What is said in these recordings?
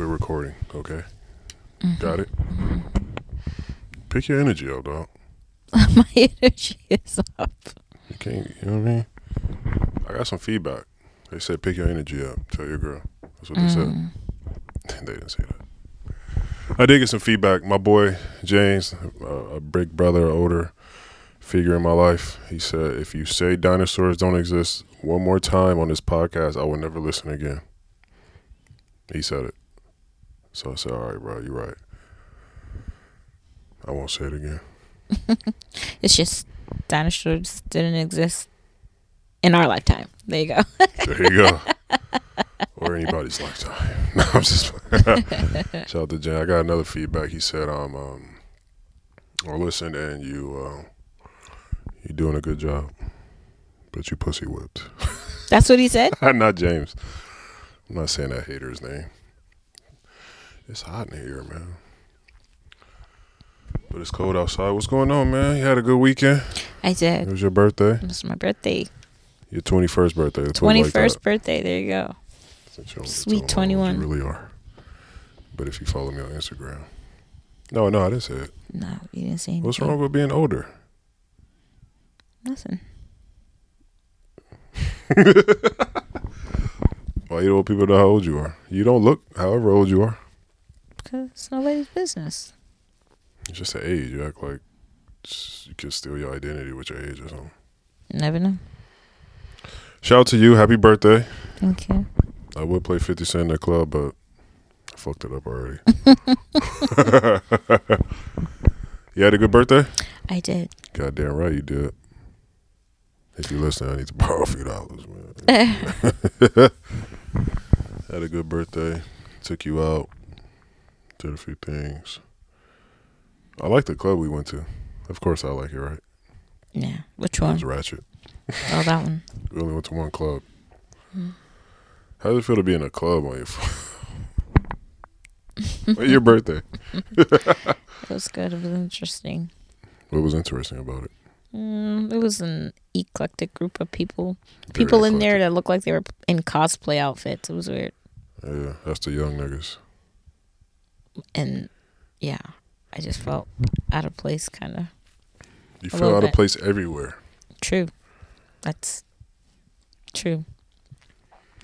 We're recording, okay? Got it? Pick your energy up, dog. My energy is up. You can't, you know what I mean? I got some feedback. They said pick your energy up. Tell your girl. That's what they Mm. said. they didn't say that. I did get some feedback. My boy James, uh, a big brother, older figure in my life, he said, if you say dinosaurs don't exist one more time on this podcast, I will never listen again. He said it. So I said, all right, bro, you're right. I won't say it again. It's just dinosaurs didn't exist in our lifetime. There you go. There you go. or anybody's lifetime. No, I'm just shout out to Jen. I got another feedback. He said, um, um I listened and you uh you doing a good job. But you pussy whipped. That's what he said. not James. I'm not saying that hater's name. It's hot in here, man. But it's cold outside. What's going on, man? You had a good weekend? I did. It was your birthday? It was my birthday. Your 21st birthday. Let's put it Twenty like birthday. There you go. You Sweet tell them how old 21. You really are. But if you follow me on Instagram. No, no, I didn't say it. No, you didn't say anything. What's wrong with being older? Nothing. Why you don't want people to know how old you are? You don't look however old you are. Because it's nobody's business. It's just an age. You act like you can steal your identity with your age or something. Never know. Shout out to you. Happy birthday. Thank you. I would play 50 Cent in the club, but I fucked it up already. you had a good birthday? I did. Goddamn right you did. If you listen, I need to borrow a few dollars, man. Had a good birthday. Took you out. Did a few things. I like the club we went to. Of course I like it, right? Yeah. Which It one? was ratchet. Oh, that one. We only went to one club. Mm. How does it feel to be in a club on your on your birthday? It was good. It was interesting. What was interesting about it? Mm, it was an eclectic group of people. Very People in there that looked like they were in cosplay outfits. It was weird. Yeah, that's the young niggas. And yeah, I just felt out of place, kind of. You feel out of place everywhere. True. That's true.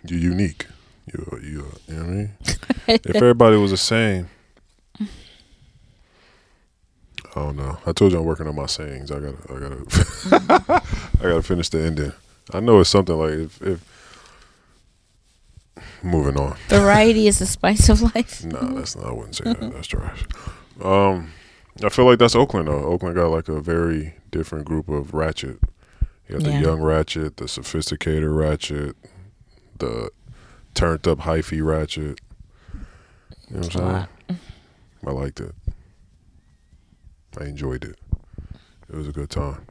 You're unique. You, you, you know what I mean? if everybody was the same, I don't know. I told you I'm working on my sayings. I gotta, I gotta, I gotta finish the ending. I know it's something like if, if moving on. Variety is the spice of life. No, that's not. I wouldn't say that. That's trash. Um, I feel like that's Oakland though. Oakland got like a very different group of ratchet. You got the Yeah. young ratchet, the sophisticated ratchet, the turned up hyphy ratchet. You know what I'm saying? I liked it. I enjoyed it. It was a good time.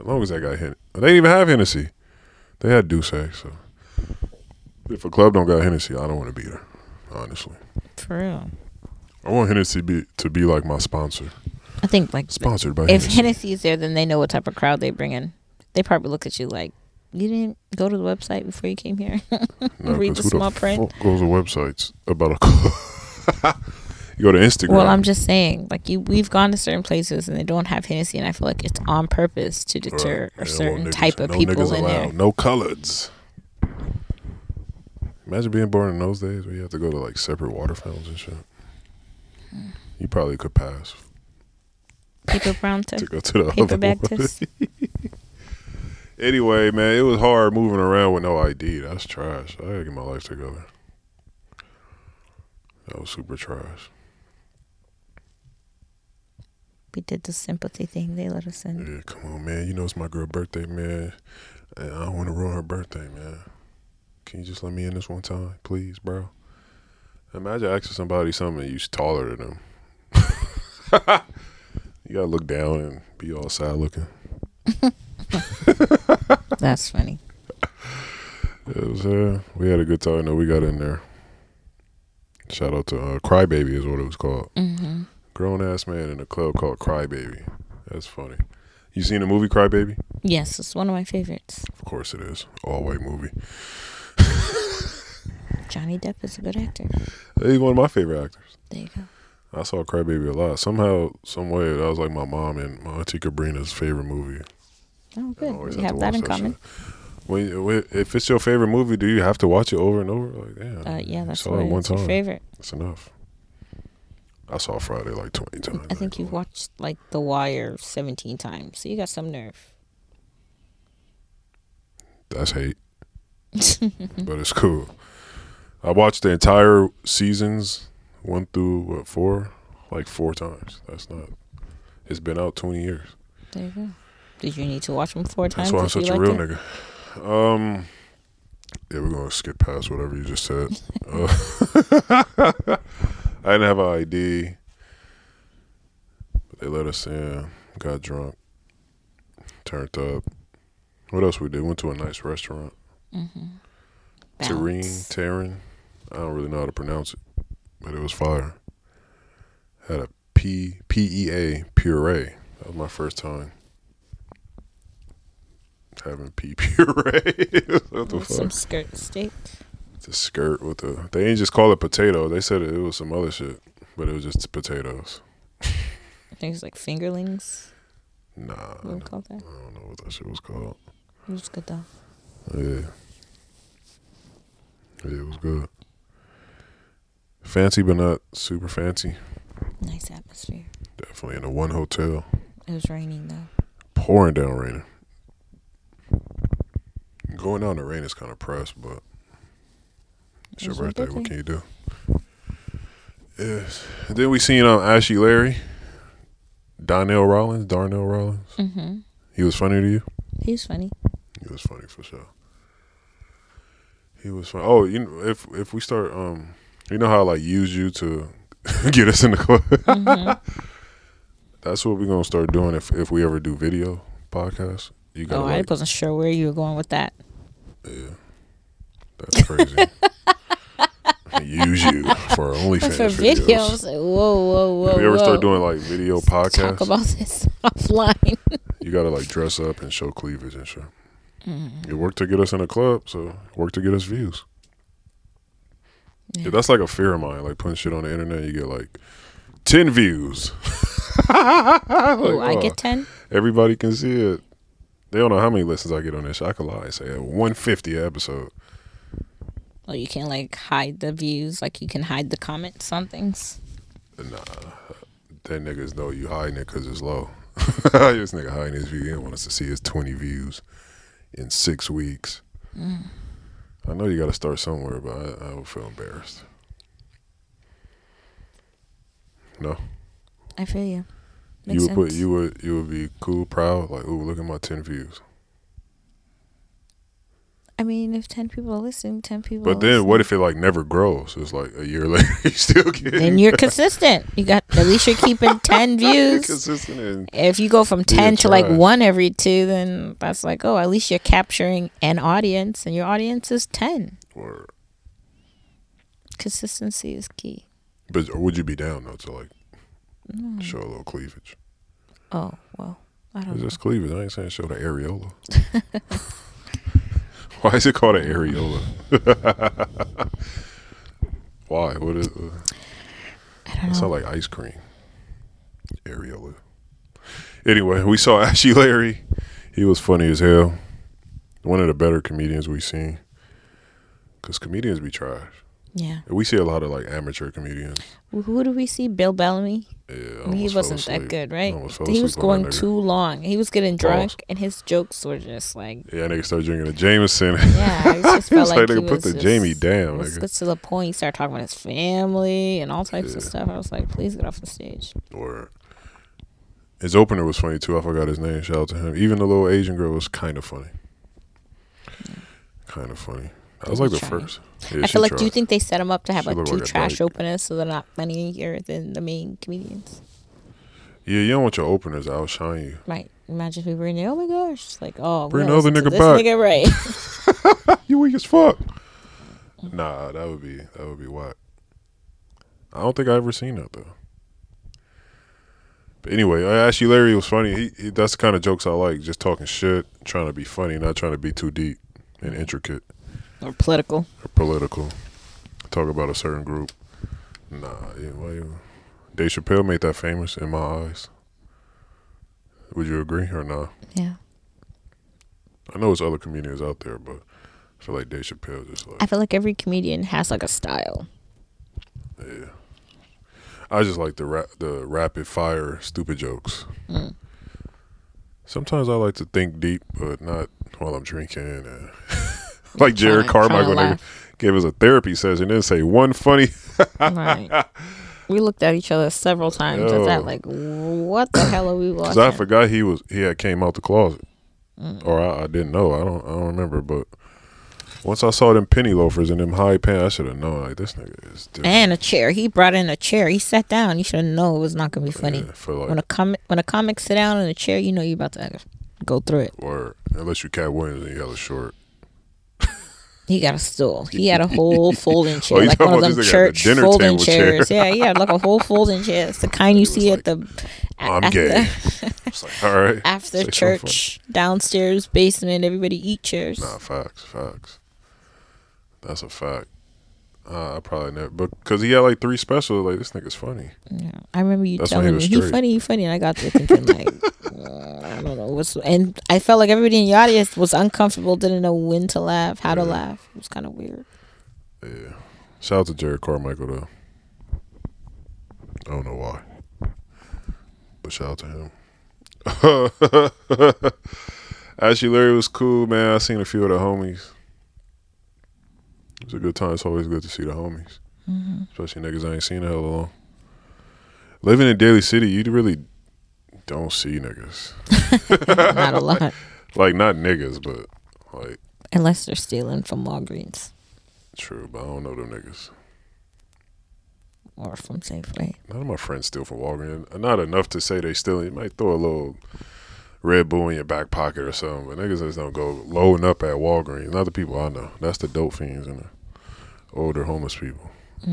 As long as that guy hit, they didn't even have Hennessy. They had D'ussé, so if a club don't got Hennessy, I don't want to be there. Honestly. For real. I want Hennessy be, to be like my sponsor. I think like Sponsored by if Hennessy. Hennessy is there, then they know what type of crowd they bring in. They probably look at you like you didn't go to the website before you came here. No, read the small print. fuck goes to websites about a club? you go to Instagram. well, I'm just saying, like you, we've gone to certain places and they don't have Hennessy, and I feel like it's on purpose to deter Yeah, a certain type of no people in there. No coloreds. Imagine being born in those days where you have to go to like separate water fountains and shit. You probably could pass Paper brown to test, go to the other test. Anyway, man, it was hard moving around with no ID. That's trash. I gotta get my life together. That was super trash. We did the sympathy thing. They let us in. Yeah, come on, man. You know it's my girl' birthday, man. And I don't want to ruin her birthday, man. Can you just let me in this one time, please, bro? Imagine asking somebody something and you taller than them. you gotta look down and be all sad looking. That's funny. It was, uh, we had a good time. though. we got in there. Shout out to uh, Crybaby is what it was called. hmm Grown ass man in a club called Crybaby. That's funny. You seen the movie Crybaby? Yes, it's one of my favorites. Of course it is. All white movie. Johnny Depp is a good actor. He's one of my favorite actors. There you go. I saw Crybaby a lot. Somehow, some way, that was like my mom and my auntie Cabrina's favorite movie. Oh, good. You have have that in common. shit. When, when- if it's your favorite movie, do you have to watch it over and over? Like, damn. Uh, yeah, that's saw it one it's your time. favorite. That's enough. I saw Friday like twenty times. I think you've watched like The Wire 17 times, so you got some nerve. That's hate, but it's cool. I watched the entire seasons, one through what four, like four times. That's not. It's been out twenty years. There you go. Did you need to watch them four times? That's why I'm such a real it? nigga. Um, yeah, we're gonna skip past whatever you just said. Uh, I didn't have an ID, but they let us in. Got drunk, turned up. What else we did? Went to a nice restaurant. Mm-hmm. Terrine, Balance. Taryn. I don't really know how to pronounce it, but it was fire. Had a P P E A puree. That was my first time having pea puree. what the Some skirt steak. It's a skirt with the. They ain't just call it potato. They said it, it was some other shit, but it was just potatoes. I think it's like fingerlings. Nah, What do we call that? I don't know what that shit was called. It was good though. Yeah. Yeah, it was good. Fancy, but not super fancy. Nice atmosphere. Definitely in a one hotel. It was raining though. Pouring down raining. Going in the rain is kind of pressed, but it's your birthday. What can you do? Yes. And then we seen um Ashy Larry, Donnell Rawlings, Darnell Rawlings. Mm-hmm. He was funny to you. He was funny. He was funny for sure. He was fun. Oh, you know, if if we start, um, you know how I like use you to get us in the club. Mm-hmm. That's what we're gonna start doing if if we ever do video podcasts. You gotta Oh, I like, wasn't sure where you were going with that. yeah, that's crazy. use you for OnlyFans For videos. videos, whoa, whoa, whoa. If we ever whoa. start doing like video Talk podcasts, about this offline. you gotta like dress up and show cleavage and shit. Mm-hmm. You work to get us in a club, so work to get us views. Yeah. Yeah, that's like a fear of mine. Like putting shit on the internet, you get like ten views. oh, I oh, get 10? Everybody can see it. They don't know how many listens I get on this. shit. I could lie. Say one fifty episode. Oh, you can't like hide the views, like you can hide the comments on things. Nah, that niggas know you hiding it because it's low. this nigga hiding his view. He didn't want us to see his twenty views in six weeks. I know you got to start somewhere, but I, I would feel embarrassed. No. I feel you. Makes you would put sense. you would you would be cool, proud, like, ooh, look at my ten views. I mean, if 10 people are listening, 10 people But then what if it like never grows? It's like a year later you still get Then you're consistent. You got, at least you're keeping 10 views. If you go from 10 to like 1 every 2, then that's like, oh, at least you're capturing an audience, and your audience is 10. or Consistency is key. but would you be down though to like show a little cleavage? Oh, well, I don't It's know. just cleavage. I ain't saying show the areola. Why is it called an areola? Why? What is? Uh, I don't it know. sound like ice cream. Areola. Anyway, we saw Ashy Larry. He was funny as hell. One of the better comedians we've seen. Cause comedians be trash. Yeah. We see a lot of like amateur comedians. Who who do we see? Bill Bellamy? Yeah, I I mean, he wasn't that good, right? He was asleep on that going too long. He was getting drunk, Pause. and his jokes were just like, Yeah, nigga started drinking a Jameson. yeah, I just felt like, like nigga put the just- Jamie down, Let's get to the point. He started talking about his family and all types of stuff. I was like, please get off the stage. or his opener was funny too. I forgot his name. Shout out to him. Even the little Asian girl was kind of funny. Kind of funny. That was like the Trying. first. Yeah, I feel like, do you think they set him up to have She like two like trash openers so they're not funnier than the main comedians? Yeah, you don't want your openers outshine you. Right. Imagine if we were in oh my gosh. It's like, oh, Bring gotta the other nigga this back. Nigga right. You weak as fuck. Nah, that would be that would be whack. I don't think I ever seen that though. But anyway, I Ashy Larry was funny. He, he that's the kind of jokes I like. Just talking shit, trying to be funny, not trying to be too deep and intricate or political. or political. talk about a certain group. Nah, yeah, why you? Dave Chappelle made that famous in my eyes. Would you agree or not? Yeah. I know there's other comedians out there, but I feel like Dave Chappelle just like I feel like every comedian has like a style. yeah. I just like the ra- the rapid fire stupid jokes. Mm. Sometimes I like to think deep, but not while I'm drinking. And like Jerrod Trying- Carmichael gave us a therapy session, didn't say one funny. right. We looked at each other several times. At that, like, what the hell are we watching? Cause watching? I forgot he was he had came out the closet, Mm. or I, I didn't know. I don't I don't remember. But once I saw them penny loafers and them high pants, I should have known. Like this nigga is different. and a chair. He brought in a chair. He sat down. You should have known it was not gonna be funny. Yeah, like When a comic when a comic sit down in a chair, you know you're about to go through it. or unless you Katt Williams and you hella short. He got a stool. He had a whole folding oh, chair, Oh, like one of them this nigga the church dinner folding table chair. chairs. Yeah, he had like a whole folding chair. It's the kind you see like, at the oh, I'm at gay. the- like all right. after Say church downstairs basement. Everybody eat chairs. Nah, facts, facts. That's a fact. Uh, I probably never, but because he had like three specials, like this nigga's funny. Yeah, I remember you That's telling me was he funny, he funny, and I got there thinking like, uh, I don't know what's, and I felt like everybody in the audience was uncomfortable, didn't know when to laugh, how to laugh. It was kind of weird. Yeah. Shout out to Jerrod Carmichael though. I don't know why, but shout out to him. Ashy Larry was cool, man. I seen a few of the homies. It was a good time. It's always good to see the homies, Mm-hmm. especially niggas I ain't seen in hella long. Living in Daly City, you really don't see niggas. Not a lot, Like not niggas, but like unless they're stealing from Walgreens true. But I don't know them niggas. or from Safeway. None of my friends steal from Walgreens. Not enough to say they steal. You might throw a little Red Bull in your back pocket or something, but niggas just don't go loading up at Walgreens. Not the people I know. That's the dope fiends and the older homeless people.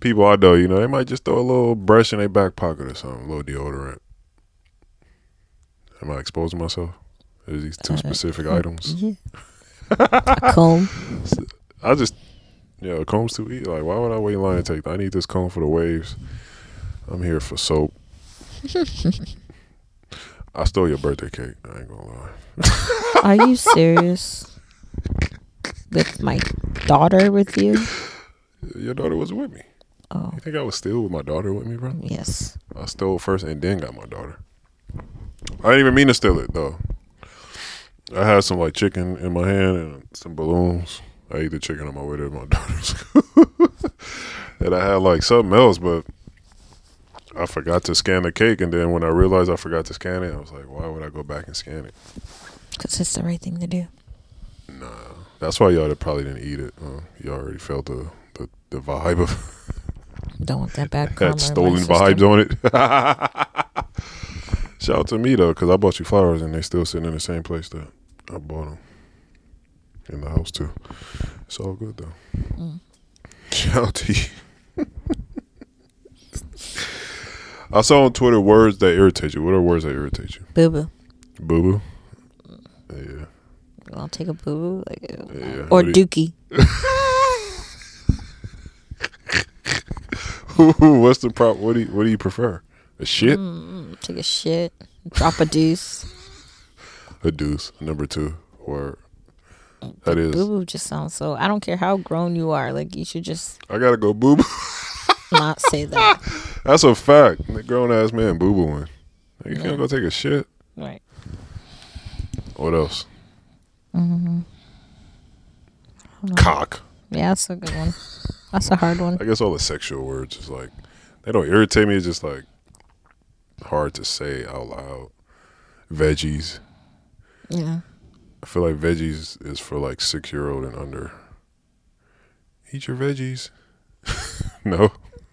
people I know, you know, they might just throw a little brush in their back pocket or something, a little deodorant. Am I exposing myself? Is these two Uh, specific items? Yeah. a comb. I just, yeah, combs to eat. Like, why would I wait in line to take? I need this comb for the waves. I'm here for soap. I stole your birthday cake. I ain't gonna lie. Are you serious? With my daughter with you? Your daughter was with me. Oh, You think I was still with my daughter with me, bro? yes. I stole first and then got my daughter. I didn't even mean to steal it though. I had some like chicken in my hand and some balloons. I ate the chicken on my way to my daughter's school. and I had like something else, but I forgot to scan the cake. And then when I realized I forgot to scan it, I was like, why would I go back and scan it? Because it's the right thing to do. Nah, that's why y'all probably didn't eat it. Uh, you already felt the, the, the vibe of Don't want that bad karma. had stolen vibes on it. Shout out to me though, because I bought you flowers and they still sitting in the same place that I bought them in the house too. It's all good though. Mm. Shout out to you. I saw on Twitter words that irritate you. What are words that irritate you? Boo boo. Boo boo. Yeah. I'll take a boo boo. Like. Yeah. Or What do you- dookie. What's the prop? What do you What do you prefer? A shit, Mm, take a shit. Drop a deuce. a deuce, number two, or that is. Boo boo just sounds so. I don't care how grown you are. Like, you should just I gotta go boo boo. not say that. That's a fact. The grown ass man boo booing. You can't go take a shit. Right. What else? Mm-hmm. Cock. Yeah, that's a good one. That's a hard one. I guess all the sexual words is like they don't irritate me. It's just like hard to say out loud. Veggies. Yeah. I feel like veggies is for like six year old and under. Eat your veggies. no,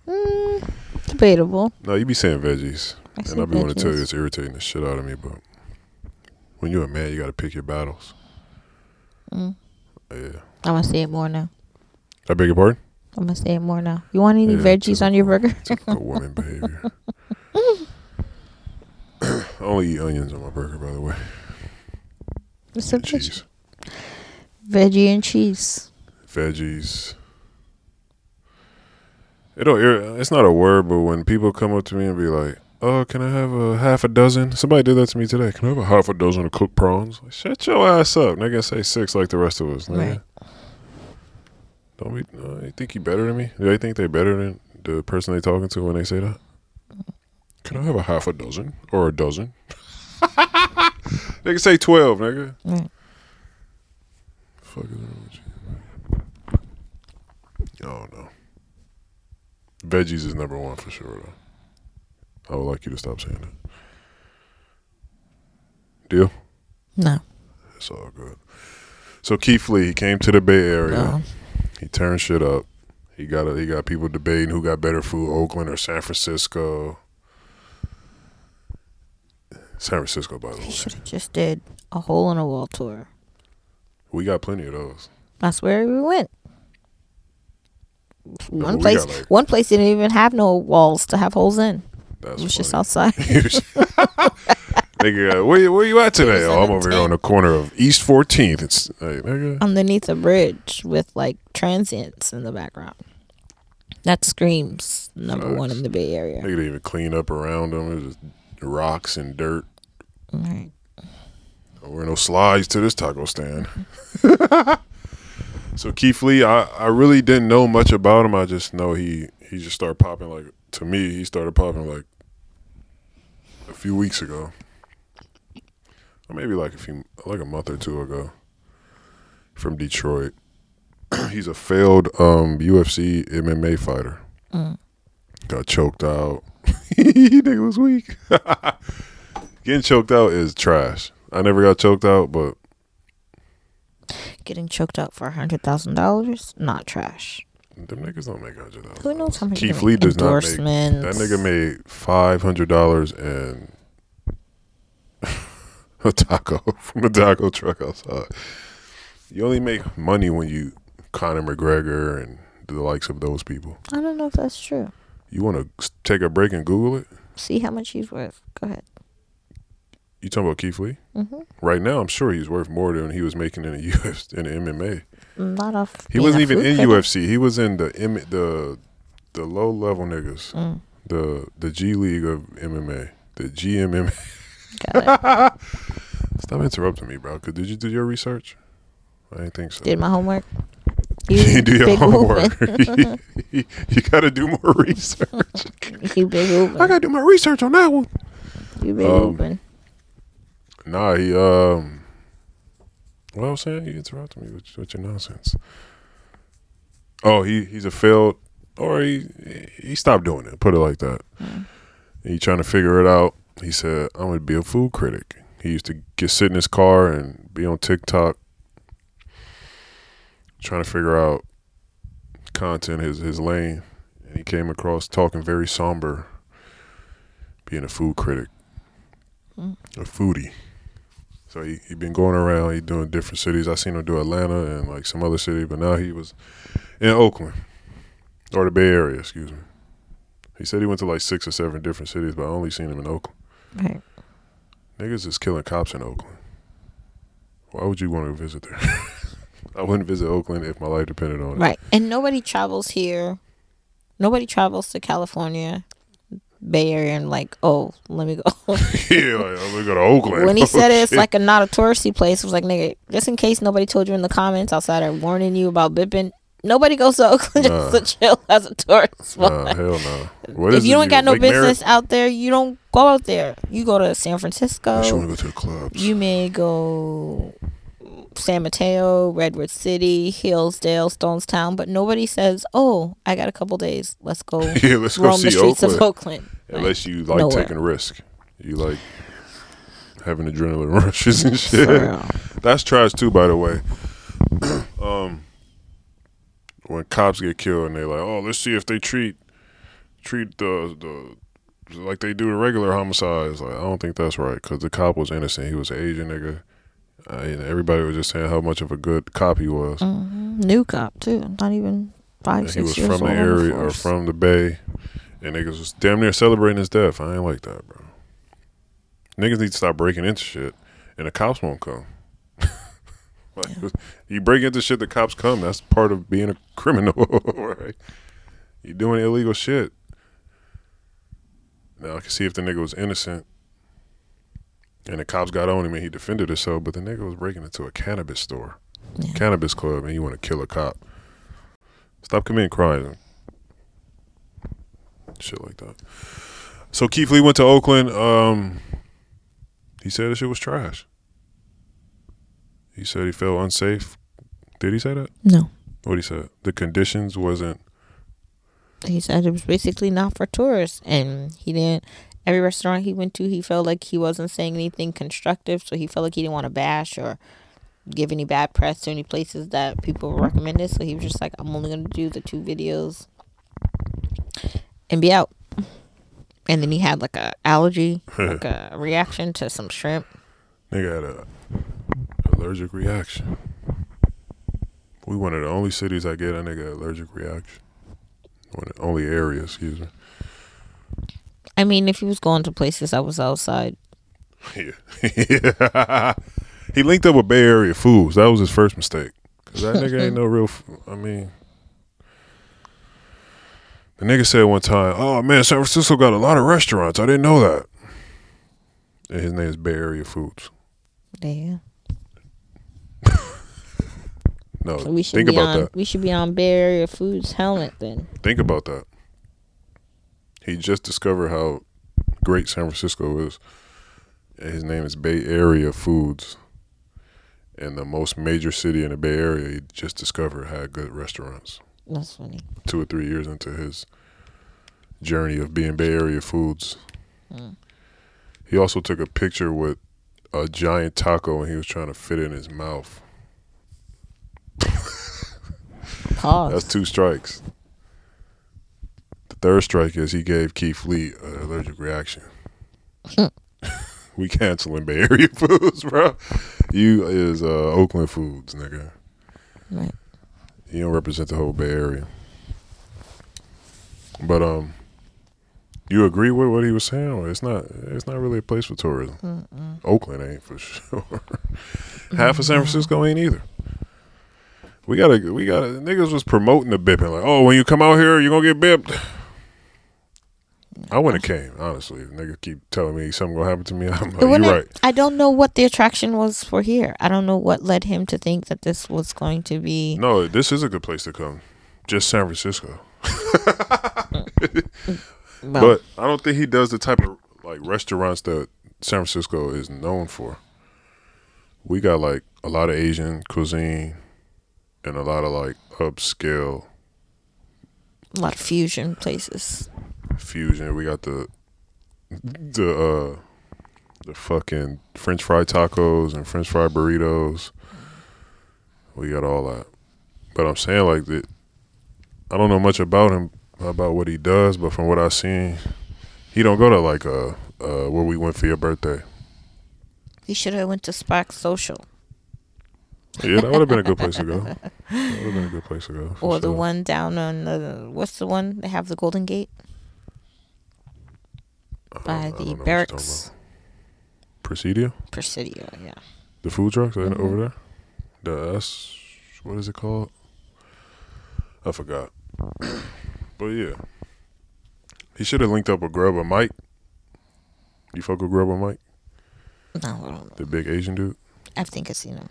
Mm, debatable. no, you be saying veggies, I and I be want to tell you it's irritating the shit out of me. But when you're a man, you got to pick your battles. Mm. Yeah. I'm gonna say it more now. I beg your pardon. I'm gonna say it more now. You want any Yeah, veggies on your burger? Typical woman behavior. I only eat onions on my burger, by the way. It's And cheese. Veggie and cheese. veggies. It don't. It's not a word, but when people come up to me and be like, "Oh, can I have a half a dozen?" Somebody did that to me today. Can I have a half a dozen of cooked prawns? Like, Shut your ass up. Nigga, say six like the rest of us. Nigga. Right. Don't be. Uh, you think you better than me? Do they think they better than the person they talking to when they say that? Can I have a half a dozen or a dozen? they can say twelve, nigga. Right. Fuck is wrong with you? I don't know. Veggies is number one for sure, though. I would like you to stop saying that. Deal? No. It's all good. So Keith Lee, he came to the Bay Area. No. He turned shit up. He got a, he got people debating who got better food, Oakland or San Francisco. San Francisco, by the He way. should have just did a hole in a wall tour. We got plenty of those. That's where we went. No, One we place, like- one place didn't even have no walls to have holes in. That's It was just outside. nigga, where you, where you at today? Oh, I'm over here on the corner of East 14th. It's nigga. underneath a bridge with like transients in the background. That screams number one in the Bay Area. Nigga didn't even clean up around them. It was just rocks and dirt. Right. Don't wear no slides to this taco stand. so Keith Lee, I, I really didn't know much about him. I just know he he just started popping like to me. He started popping like a few weeks ago, or maybe like a few like a month or two ago. From Detroit, he's a failed um, UFC MMA fighter. Mm. Got choked out. he nigga was weak. Getting choked out is trash. I never got choked out, but Getting choked out for a hundred thousand dollars, not trash. Them niggas don't make hundred dollars. Who knows how much Keith Lee does not make that nigga made five hundred dollars and a taco from a taco truck outside. You only make money when you Conor McGregor and the likes of those people. I don't know if that's true. You want to take a break and Google it? See how much he's worth. Go ahead. You talking about Keith Lee? hmm Right now, I'm sure he's worth more than he was making in the US in the MMA. Not off. He wasn't even in critic. UFC. He was in the M- the the low level niggas, Mm, the the G League of MMA, the GMMA. got it. Stop interrupting me, bro. 'cause did you do your research? I didn't think so. Did my homework. you do your homework. hoopin'. you, got to do more research. you big I got to do my research on that one. You big Um, hooping. Nah, he um. What I was saying, you interrupted me with, with your nonsense. Oh, he he's a failed, or he he stopped doing it. Put it like that. Mm. He trying to figure it out. He said, "I'm gonna be a food critic." He used to get sit in his car and be on TikTok, trying to figure out content his his lane, and he came across talking very somber, being a food critic, Mm. a foodie. So he he been going around. He doing different cities. I seen him do Atlanta and like some other city, but now he was in Oakland or the Bay Area. Excuse me. He said he went to like six or seven different cities, but I only seen him in Oakland. Right. Niggas is killing cops in Oakland. Why would you want to visit there? I wouldn't visit Oakland if my life depended on it. Right. And nobody travels here. Nobody travels to California, Bay Area, and like, oh, let me go. yeah, like, I'm gonna go to Oakland. when he Oh, said it's like a not a touristy place, it was like, nigga, just in case nobody told you in the comments outside are warning you about bipping. Nobody goes to Oakland Nah. just to chill as a tourist. Nah, hell no. What if you don't got no Lake Merritt? business out there, you don't go out there. You go to San I Francisco. just want to go to the clubs. You may go San Mateo, Redwood City, Hillsdale, Stonestown, but nobody says, "Oh, I got a couple days. Let's go yeah, let's go roam the streets Oakland. of Oakland." Like, Unless you like nowhere. taking risk. You like having adrenaline rushes and shit. real. That's trash too, by the way. um, when cops get killed and they're like, "Oh, let's see if they treat treat the the like they do the regular homicides." Like, I don't think that's right because the cop was innocent. He was an Asian nigga. Uh, and everybody was just saying how much of a good cop he was. Mhm. New cop too. Not even five, And six he was years from the area or from the Bay, and niggas was damn near celebrating his death. I ain't like that, bro. Niggas need to stop breaking into shit, and the cops won't come. Like, You break into shit, the cops come. That's part of being a criminal, right? You doing illegal shit. Now I can see if the nigga was innocent, and the cops got on him and he defended himself. But the nigga was breaking into a cannabis store, Yeah. cannabis club, and you want to kill a cop. Stop committing crimes. Shit like that. So Keith Lee went to Oakland. Um, he said the shit was trash. He said he felt unsafe. Did he say that? No. What he said? The conditions wasn't. He said it was basically not for tourists, and he didn't. Every restaurant he went to, he felt like he wasn't saying anything constructive, so he felt like he didn't want to bash or give any bad press to any places that people recommended. So he was just like, "I'm only gonna do the two videos and be out." And then he had like a allergy, like a reaction to some shrimp. Nigga had a allergic reaction. We one of the only cities I get a nigga allergic reaction. One of the only areas, excuse me. I mean, if he was going to places I was outside, Yeah. he linked up with Bay Area foods. That was his first mistake. Cause that nigga ain't no real. F- I mean, the nigga said one time, "Oh man, San Francisco got a lot of restaurants. I didn't know that." And his name is Bay Area Foods. yeah. No, So we should think be about on. that. We should be on Bay Area Foods helmet then. Think about that. He just discovered how great San Francisco is. His name is Bay Area Foods. And the most major city in the Bay Area, he just discovered had good restaurants. That's funny. Two or three years into his journey of being Bay Area Foods. Mm. He also took a picture with a giant taco and he was trying to fit it in his mouth. Pause. That's two strikes. Third strike is he gave Keith Lee an allergic reaction. we canceling Bay Area foods, bro. You is uh, Oakland foods, nigga. right. You don't represent the whole Bay Area. But um, you agree with what he was saying? Or it's not. It's not really a place for tourism. Mm-mm. Oakland ain't for sure. Half of San Francisco ain't either. We gotta, we gotta. Niggas was promoting the bipping, like, oh, when you come out here, you gonna get bipped. I wouldn't have came, honestly. If niggas keep telling me something gonna happen to me, I'm like, you wouldn't- right. I don't know what the attraction was for here. I don't know what led him to think that this was going to be. No, this is a good place to come. Just San Francisco. Well, But I don't think he does the type of like restaurants that San Francisco is known for. We got like a lot of Asian cuisine and a lot of like upscale a lot of fusion places. Fusion. We got the the uh the fucking French fry tacos and French fry burritos. We got all that. But I'm saying like that I don't know much about him about what he does, but from what I've seen, he don't go to like uh uh where we went for your birthday. He should have went to Spark Social Yeah, that would have been a good place to go. That would have been a good place to go. or the one down on the what's the one they have the Golden Gate by I the barracks. Presidio? Presidio. Yeah. The food trucks Mhm. over there? The S what is it called? I forgot. but yeah. He should have linked up with Grubber Mike. You fuck with Grubber Mike? No, I don't know. The big Asian dude? I think I've seen him.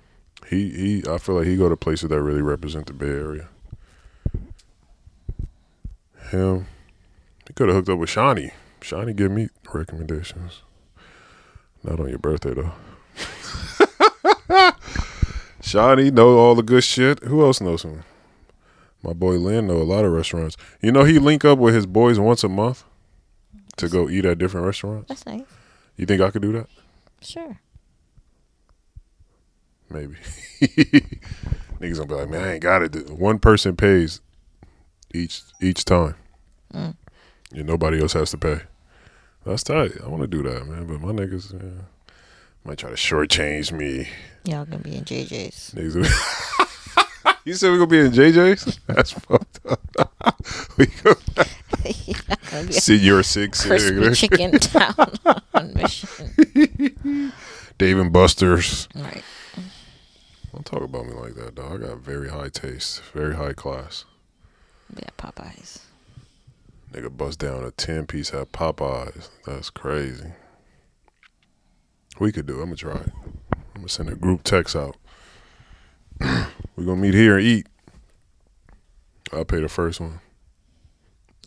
He he I feel like he go to places that really represent the Bay Area. Him. He could have hooked up with Shawnee. Shawnee give me recommendations. Not on your birthday though. Shawnee know all the good shit. Who else knows him? My boy Lynn know a lot of restaurants. You know he link up with his boys once a month to go eat at different restaurants. That's nice. You think I could do that? Sure. Maybe. Niggas gonna be like, man, I ain't got it. One person pays each each time. Mm. And nobody else has to pay. That's tight. I want to do that, man. But my niggas yeah, might try to shortchange me. Y'all gonna be in JJ's. Niggas. you said we're gonna be in JJ's? That's fucked up. we go You're not gonna be see your six crispy chicken town on mission. Dave and Buster's. Right. Don't talk about me like that, dog. I got very high taste, very high class. Yeah, Popeyes. Nigga bust down a ten piece at Popeyes. That's crazy. We could do. it. I'm gonna try it. I'm gonna send a group text out. we gonna meet here and eat. I'll pay the first one.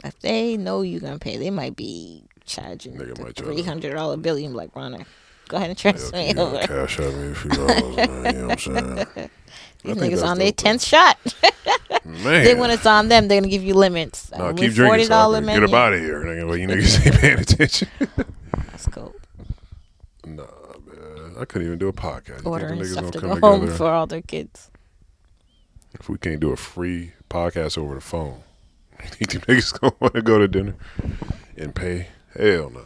If they know you're gonna pay, they might be charging Nigga might to- hundred dollar bill. You be like, Runner, go ahead and transfer Yeah, me over. cash out me a few dollars, man. You know what I'm saying? These niggas on their tenth shot. Man. then when it's on them, they're gonna give you limits. Nah, Only keep drinking. So I $40 can menu. get up out of here. Well, you niggas ain't paying attention. That's cool. nah, man. I couldn't even do a podcast. Ordering think the niggas stuff to come go home together for all their kids. if we can't do a free podcast over the phone? You think the niggas gonna want to go to dinner and pay? Hell no.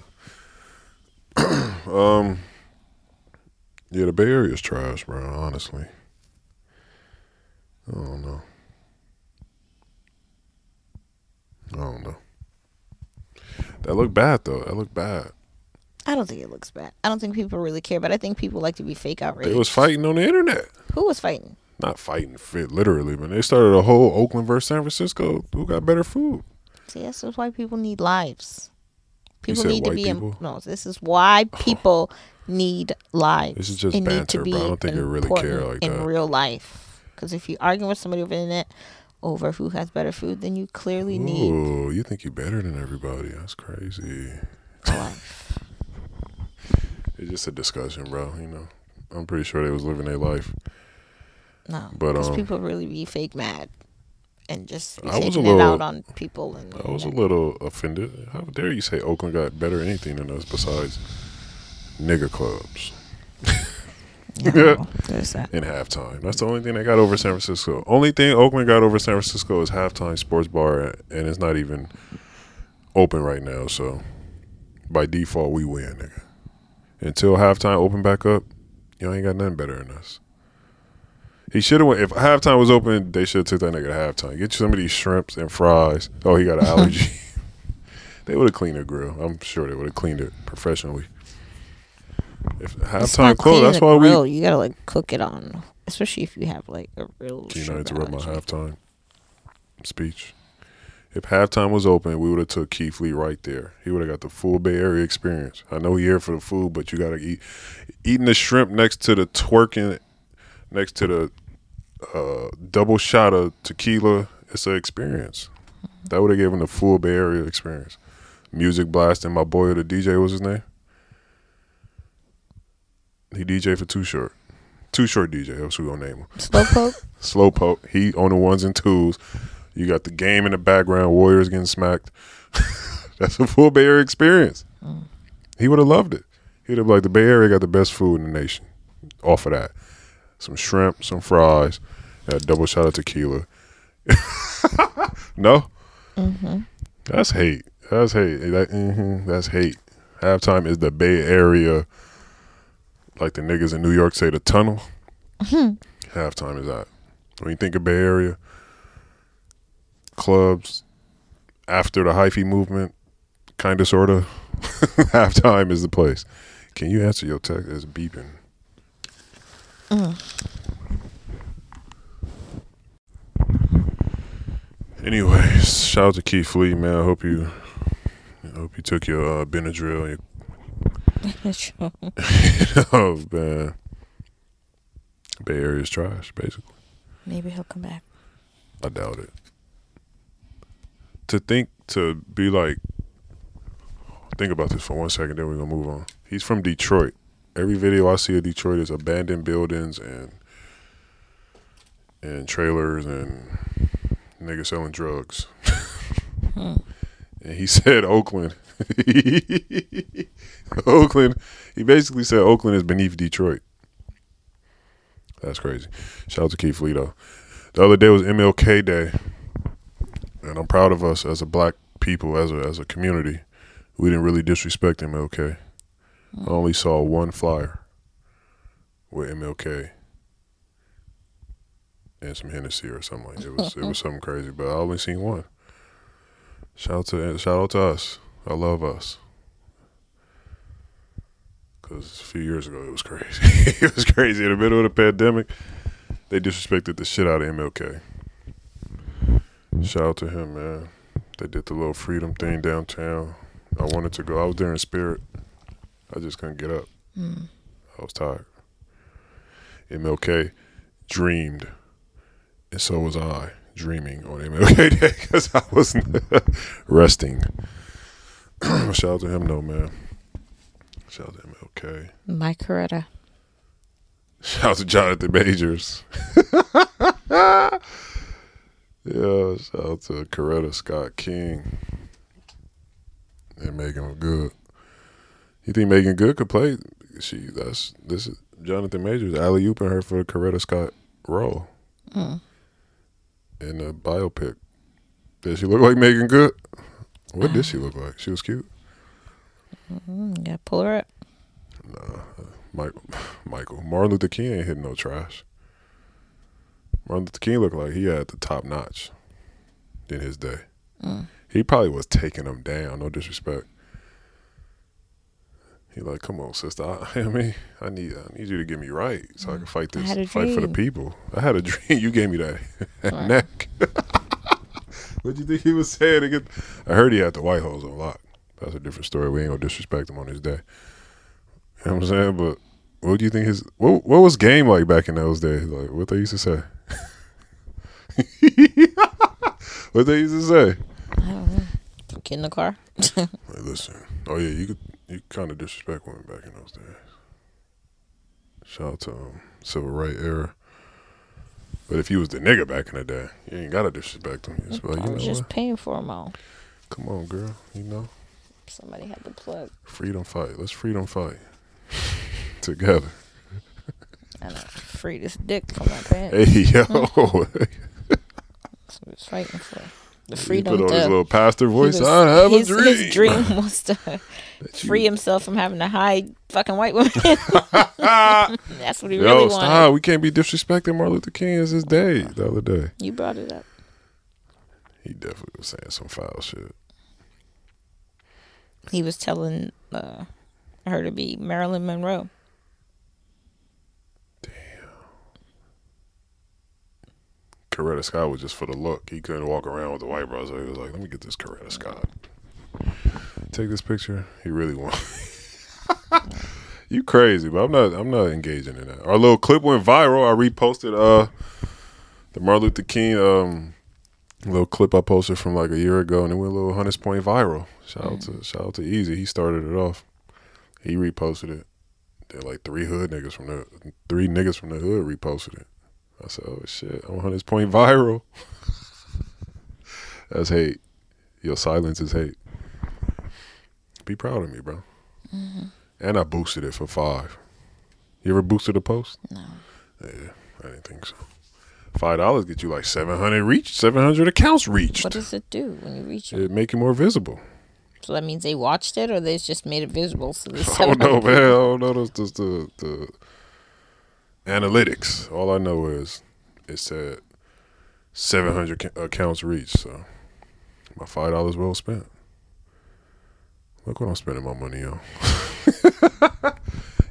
um, yeah, the Bay Area's trash, bro. Honestly, I don't know. I don't know. That looked bad though. That looked bad. I don't think it looks bad. I don't think people really care, but I think people like to be fake outraged. They was fighting on the internet. Who was fighting? Not fighting fit literally, but they started a whole Oakland versus San Francisco. Who got better food? See, this is why people need lives. People need to be in, people? no. This is why oh. people need lives. This is just need banter, to be bro. I don't think they really care like in that. real life. Because if you arguing with somebody over the internet over who has better food, than you clearly need Ooh, you think you're better than everybody? That's crazy. life. It's just a discussion, bro. You know, I'm pretty sure they was living their life. No, But, um, people really be fake mad and just I was a little- it out on people. And I was a little offended. How dare you say Oakland got better anything than us besides nigger clubs there's that. in halftime? That's the only thing they got over San Francisco. Only thing Oakland got over San Francisco is halftime sports bar, and it's not even open right now. So by default, we win, nigga. Until halftime open back up, y'all ain't got nothing better than us. He should have went. If halftime was open, they should have took that nigga to halftime. Get you some of these shrimps and fries. Oh, he got an allergy. they would have cleaned the grill. I'm sure they would have cleaned it professionally. If halftime not that's why we. grill. You gotta like cook it on, especially if you have like a real. Can you not interrupt my halftime speech? If halftime was open, we would have took Keith Lee right there. He would have got the full Bay Area experience. I know he here for the food, but you gotta eat eating the shrimp next to the twerking, next to the uh, double shot of tequila. It's an experience. That would have given the full Bay Area experience. Music blasting. My boy, the DJ, was his name. He DJ for Too Short. Too Short DJ. That's what we gonna name him. Slowpoke. Slowpoke. He on the ones and twos. You got the game in the background. Warriors getting smacked. That's a full Bay Area experience. He would have loved it. He'd have like the Bay Area got the best food in the nation. Off of that, some shrimp, some fries, and a double shot of tequila. no, that's hate. That's hate. That, hmm that's hate. Halftime is the Bay Area. Like the niggas in New York say, the tunnel. Halftime is that. When you think of Bay Area, clubs after the hyphy movement, kind of, sort of, halftime is the place. Can you answer your text? It's beeping. Anyways, shout out to Keith Lee, man. I hope you, I hope you took your uh, Benadryl. Your, oh man, Bay Area's trash, basically. Maybe he'll come back. I doubt it. To think to be like, think about this for one second, then we're gonna move on. He's from Detroit. Every video I see of Detroit is abandoned buildings and and trailers and niggas selling drugs. Hmm. and he said Oakland. Oakland. He basically said Oakland is beneath Detroit. That's crazy. Shout out to Keith Lee though. The other day was MLK Day, and I'm proud of us as a black people, as a as a community. We didn't really disrespect MLK. I only saw one flyer with MLK and some Hennessy or something. Like it was it was something crazy, but I only seen one. Shout out to shout out to us. I love us. Cause a few years ago it was crazy. it was crazy in the middle of the pandemic. They disrespected the shit out of MLK. Shout out to him, man. They did the little freedom thing downtown. I wanted to go. I was there in spirit. I just couldn't get up. Mm. I was tired. MLK dreamed, and so was I dreaming on MLK Day because I was resting. Shout out to him, though, man. Shout out to MLK. Mike Coretta. Shout out to Jonathan Majors. yeah, shout out to Coretta Scott King. And Meagan Good. You think Meagan Good could play? She that's this is Jonathan Majors alley ooping her for the Coretta Scott role Mm. in the biopic. Did she look like Meagan Good? What did she look like? She was cute. Mm, yeah, pull her up. Nah, Michael, Michael, Martin Luther King ain't hitting no trash. Martin Luther King looked like he had the top notch in his day. Mm. He probably was taking them down. No disrespect. He like, come on, sister. I, I mean, I need, I need you to get me right so I can fight this, fight for the people. I had a dream. You gave me that neck. what do you think he was saying? I heard he had the White House on lock. That's a different story. We ain't gonna disrespect him on his day. You know what I'm saying? But what do you think his what what was game like back in those days? Like what they used to say? what they used to say? I don't know. Get in the car. Listen. Oh yeah, you could you kind of disrespect women back in those days. Shout out to um, civil right era. But if you was the nigga back in the day, you ain't gotta disrespect them. It's like, I you was know just what? paying for them all. Come on, girl. You know, Somebody had to plug. freedom fight. Let's freedom fight together. I know. Free this dick from my pants. Hey yo, That's what he fighting for. The he freedom put on to. his little pastor voice. was- I have his, a dream. His dream was to free himself from having to hide fucking white women. That's what he Yo, really wanted. stop. We can't be disrespecting Martin Luther King. It's his day the other day. You brought it up. He definitely was saying some foul shit. He was telling uh, her to be Marilyn Monroe. Damn. Coretta Scott was just for the look. He couldn't walk around with the white bros. So he was like, let me get this Coretta Scott. Take this picture. He really want. you crazy, but I'm not. I'm not engaging in that. Our little clip went viral. I reposted uh the Martin Luther King um little clip I posted from like a year ago, and it went a little hundreds point viral. Shout out mm. to shout out to Easy. He started it off. He reposted it. Then like three hood niggas from the three niggas from the hood reposted it. I said, "Oh shit, I'm this point viral." That's hate. Your silence is hate. Be proud of me, bro. Mm-hmm. And I boosted it for five. You ever boosted a post? No. Yeah, I didn't think so. Five dollars get you like seven hundred reach, seven hundred accounts reached. What does it do when you reach it? It make you more visible. So that means they watched it, or they just made it visible. So I don't know, man. I don't know those, those, the the analytics. All I know is it said seven hundred ca- accounts reached. So my five dollars well spent. Look what I'm spending my money on.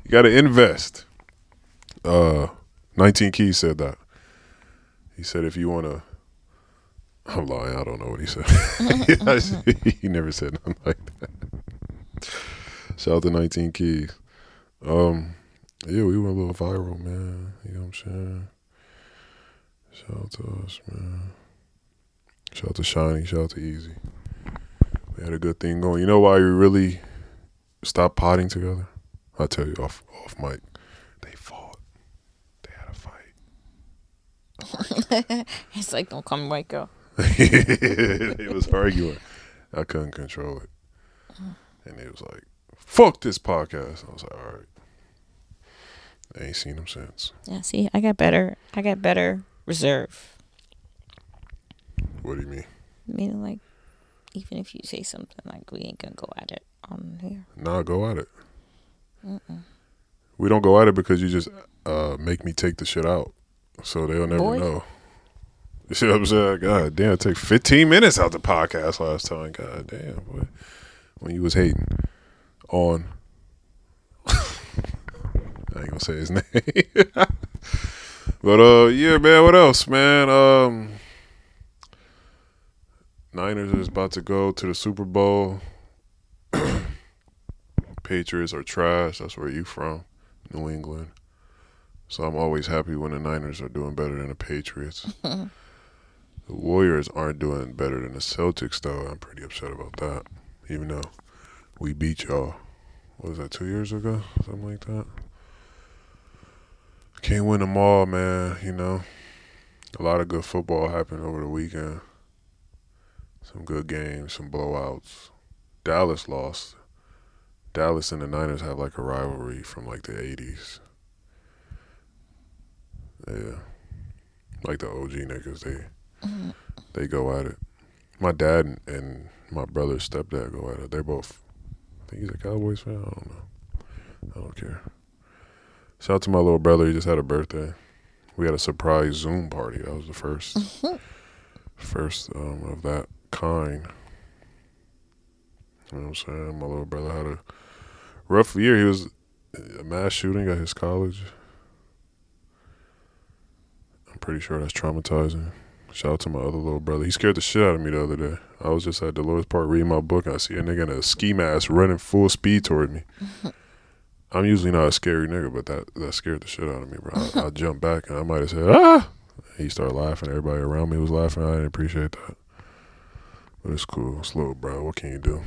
you got to invest. Uh, 19 Keys said that. He said if you want to. I'm lying. I don't know what he said. he never said nothing like that. Shout out to 19 Keys. Um, yeah, we went a little viral, man. You know what I'm saying? Shout out to us, man. Shout out to Shiny. Shout out to Easy. We had a good thing going. You know why we really stopped potting together? I'll tell you off off mic. They fought. They had a it's like, don't call me white girl. it was arguing. I couldn't control it. And it was like, fuck this podcast. I was like, all right. I ain't seen him since. Yeah, see, I got better. I got better reserve. What do you mean? Meaning, like, even if you say something, like, we ain't gonna go at it on here. Nah, go at it. Mm-mm. We don't go at it because you just uh, make me take the shit out. So they'll never Boy. know. You see what I'm saying? God damn, it took 15 minutes out the podcast last time. God damn, boy. When you was hating on. I ain't gonna say his name. But uh, yeah, man. What else, man? Um, Niners is about to go to the Super Bowl. Patriots are trash. That's where you from, New England. So I'm always happy when the Niners are doing better than the Patriots. the Warriors aren't doing better than the Celtics, though. I'm pretty upset about that. Even though we beat y'all, what was that, two years ago? Something like that. Can't win them all, man. You know, a lot of good football happened over the weekend. Some good games, some blowouts. Dallas lost. Dallas and the Niners have like a rivalry from like the 80s. Yeah. Like the OG niggas, they they go at it. My dad and, my brother's stepdad go at it. They're both I think he's a Cowboys fan. I don't know. I don't care. Shout out to my little brother. He just had a birthday. We had a surprise Zoom party. That was the first, first um, of that kind. You know what I'm saying? My little brother had a rough year. He was a mass shooting at his college. Pretty sure that's traumatizing. Shout out to my other little brother. He scared the shit out of me the other day. I was just at Dolores Park reading my book and I see a nigga in a ski mask running full speed toward me. I'm usually not a scary nigga, but that that scared the shit out of me, bro. I, I jumped back and I might have said, ah! He started laughing. Everybody around me was laughing. I didn't appreciate that. But it's cool. It's little, bro. What can you do?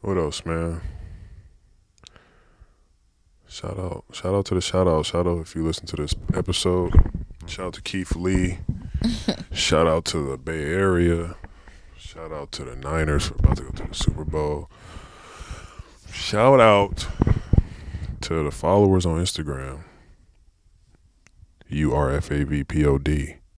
What else, man? Shout out. Shout out to the shout out. Shout out if you listen to this episode. Shout out to Keith Lee. shout out to the Bay Area. Shout out to the Niners for about to go to the Super Bowl. Shout out to the followers on Instagram. U R F A V P O D.